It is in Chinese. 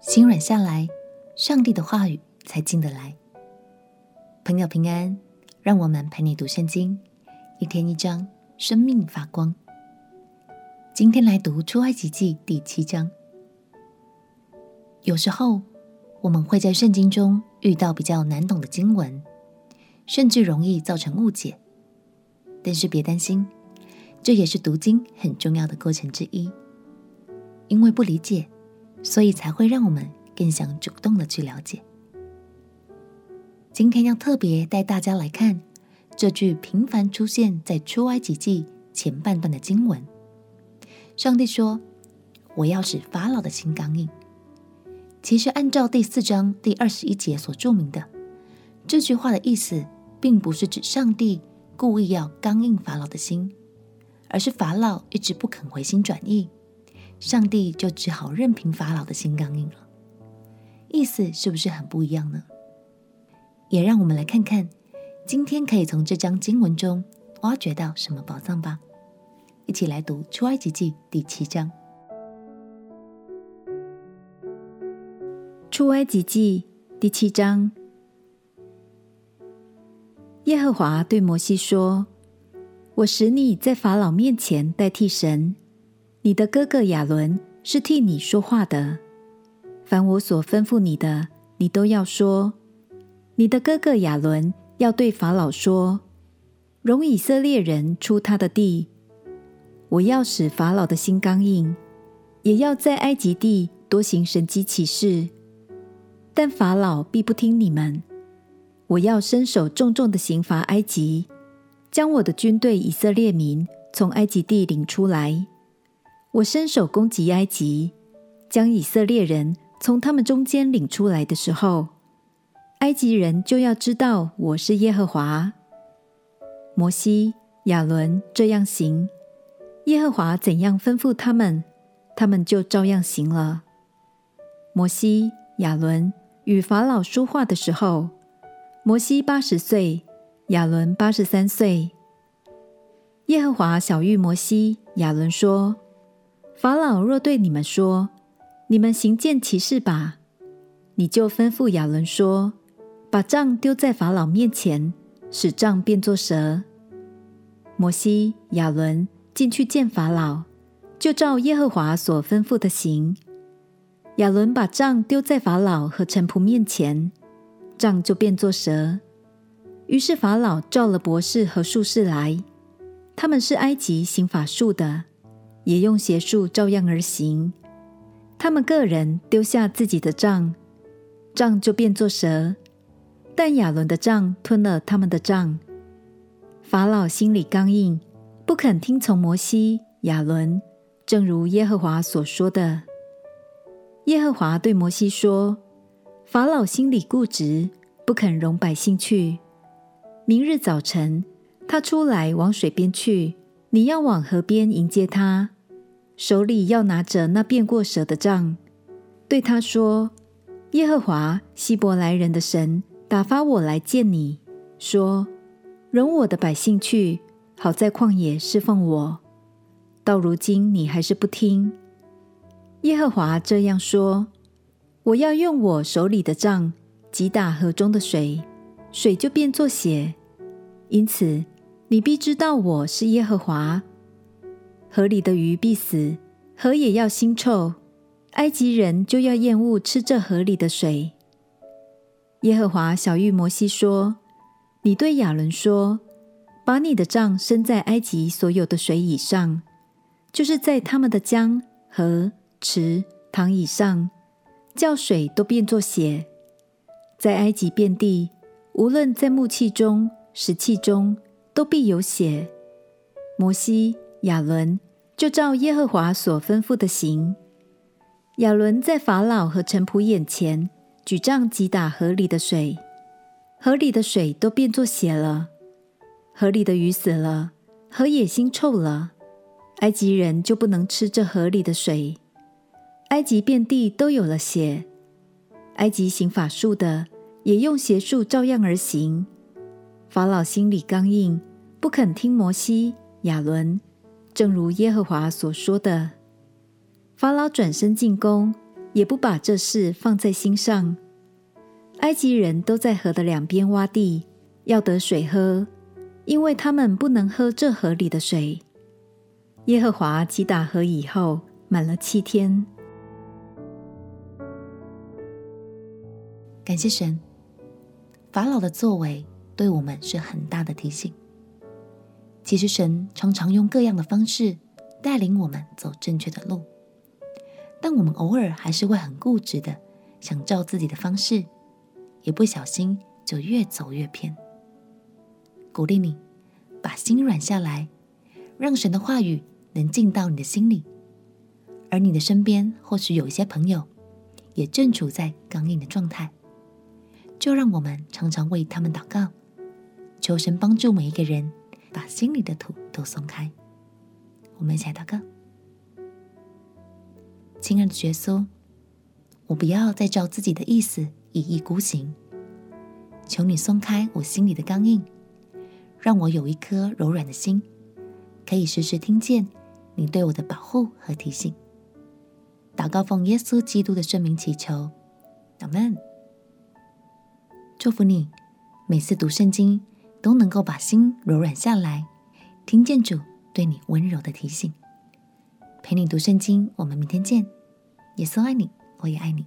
心软下来，上帝的话语才进得来。朋友平安，让我们陪你读圣经，一天一章，生命发光。今天来读出埃及记第七章。有时候我们会在圣经中遇到比较难懂的经文，甚至容易造成误解。但是别担心，这也是读经很重要的过程之一，因为不理解。所以才会让我们更想主动的去了解。今天要特别带大家来看这句频繁出现在出埃及记前半段的经文。上帝说：“我要使法老的心刚硬。”其实按照第四章第二十一节所注明的，这句话的意思，并不是指上帝故意要刚硬法老的心，而是法老一直不肯回心转意。上帝就只好任凭法老的心刚硬了，意思是不是很不一样呢？也让我们来看看，今天可以从这章经文中挖掘到什么宝藏吧。一起来读出埃及记第七章。出埃及记第七章，耶和华对摩西说：“我使你在法老面前代替神。”你的哥哥亚伦是替你说话的，凡我所吩咐你的，你都要说。你的哥哥亚伦要对法老说：“容以色列人出他的地。”我要使法老的心刚硬，也要在埃及地多行神迹奇事，但法老必不听你们。我要伸手重重的刑罚埃及，将我的军队以色列民从埃及地领出来。我伸手攻击埃及，将以色列人从他们中间领出来的时候，埃及人就要知道我是耶和华。摩西、亚伦这样行，耶和华怎样吩咐他们，他们就照样行了。摩西、亚伦与法老说话的时候，摩西八十岁，亚伦八十三岁。耶和华晓諭摩西、亚伦说。法老若对你们说：“你们行见奇事吧。”你就吩咐亚伦说：“把杖丢在法老面前，使杖变作蛇。”摩西、亚伦进去见法老，就照耶和华所吩咐的行。亚伦把杖丢在法老和臣仆面前，杖就变作蛇。于是法老召了博士和术士来，他们是埃及行法术的。也用邪术照样而行，他们个人丢下自己的杖，杖就变作蛇，但亚伦的杖吞了他们的杖。法老心里刚硬，不肯听从摩西、亚伦，正如耶和华所说的。耶和华对摩西说：“法老心里固执，不肯容百姓去。明日早晨，他出来往水边去。”你要往河边迎接他，手里要拿着那变过蛇的杖，对他说：“耶和华希伯来人的神打发我来见你，说：容我的百姓去，好在旷野侍奉我。到如今你还是不听。耶和华这样说：我要用我手里的杖击打河中的水，水就变作血。因此。”你必知道我是耶和华。河里的鱼必死，河也要腥臭，埃及人就要厌恶吃这河里的水。耶和华晓諭摩西说：“你对亚伦说，把你的杖伸在埃及所有的水以上，就是在他们的江、河、池、塘以上，叫水都变作血。在埃及遍地，无论在木器中、石器中。”都必有血。摩西、亚伦就照耶和华所吩咐的行。亚伦在法老和臣仆眼前举杖击打河里的水，河里的水都变作血了。河里的鱼死了，河也腥臭了。埃及人就不能吃这河里的水。埃及遍地都有了血。埃及行法术的也用邪术照样而行。法老心里刚硬，不肯听摩西、亚伦，正如耶和华所说的。法老转身进宫，也不把这事放在心上。埃及人都在河的两边挖地，要得水喝，因为他们不能喝这河里的水。耶和华击打河以后，满了七天。感谢神，法老的作为对我们是很大的提醒。其实神常常用各样的方式带领我们走正确的路，但我们偶尔还是会很固执的想照自己的方式。一不小心就越走越偏。鼓励你把心软下来，让神的话语能进到你的心里。而你的身边或许有一些朋友，也正处在刚硬的状态，就让我们常常为他们祷告，求神帮助每一个人把心里的土都松开。我们一起来祷告，亲爱的耶稣，我不要再照自己的意思。一意孤行，求你松开我心里的刚硬，让我有一颗柔软的心，可以时时听见你对我的保护和提醒。祷告奉耶稣基督的圣名祈求，阿门。祝福你，每次读圣经都能够把心柔软下来，听见主对你温柔的提醒。陪你读圣经，我们明天见。耶稣爱你，我也爱你。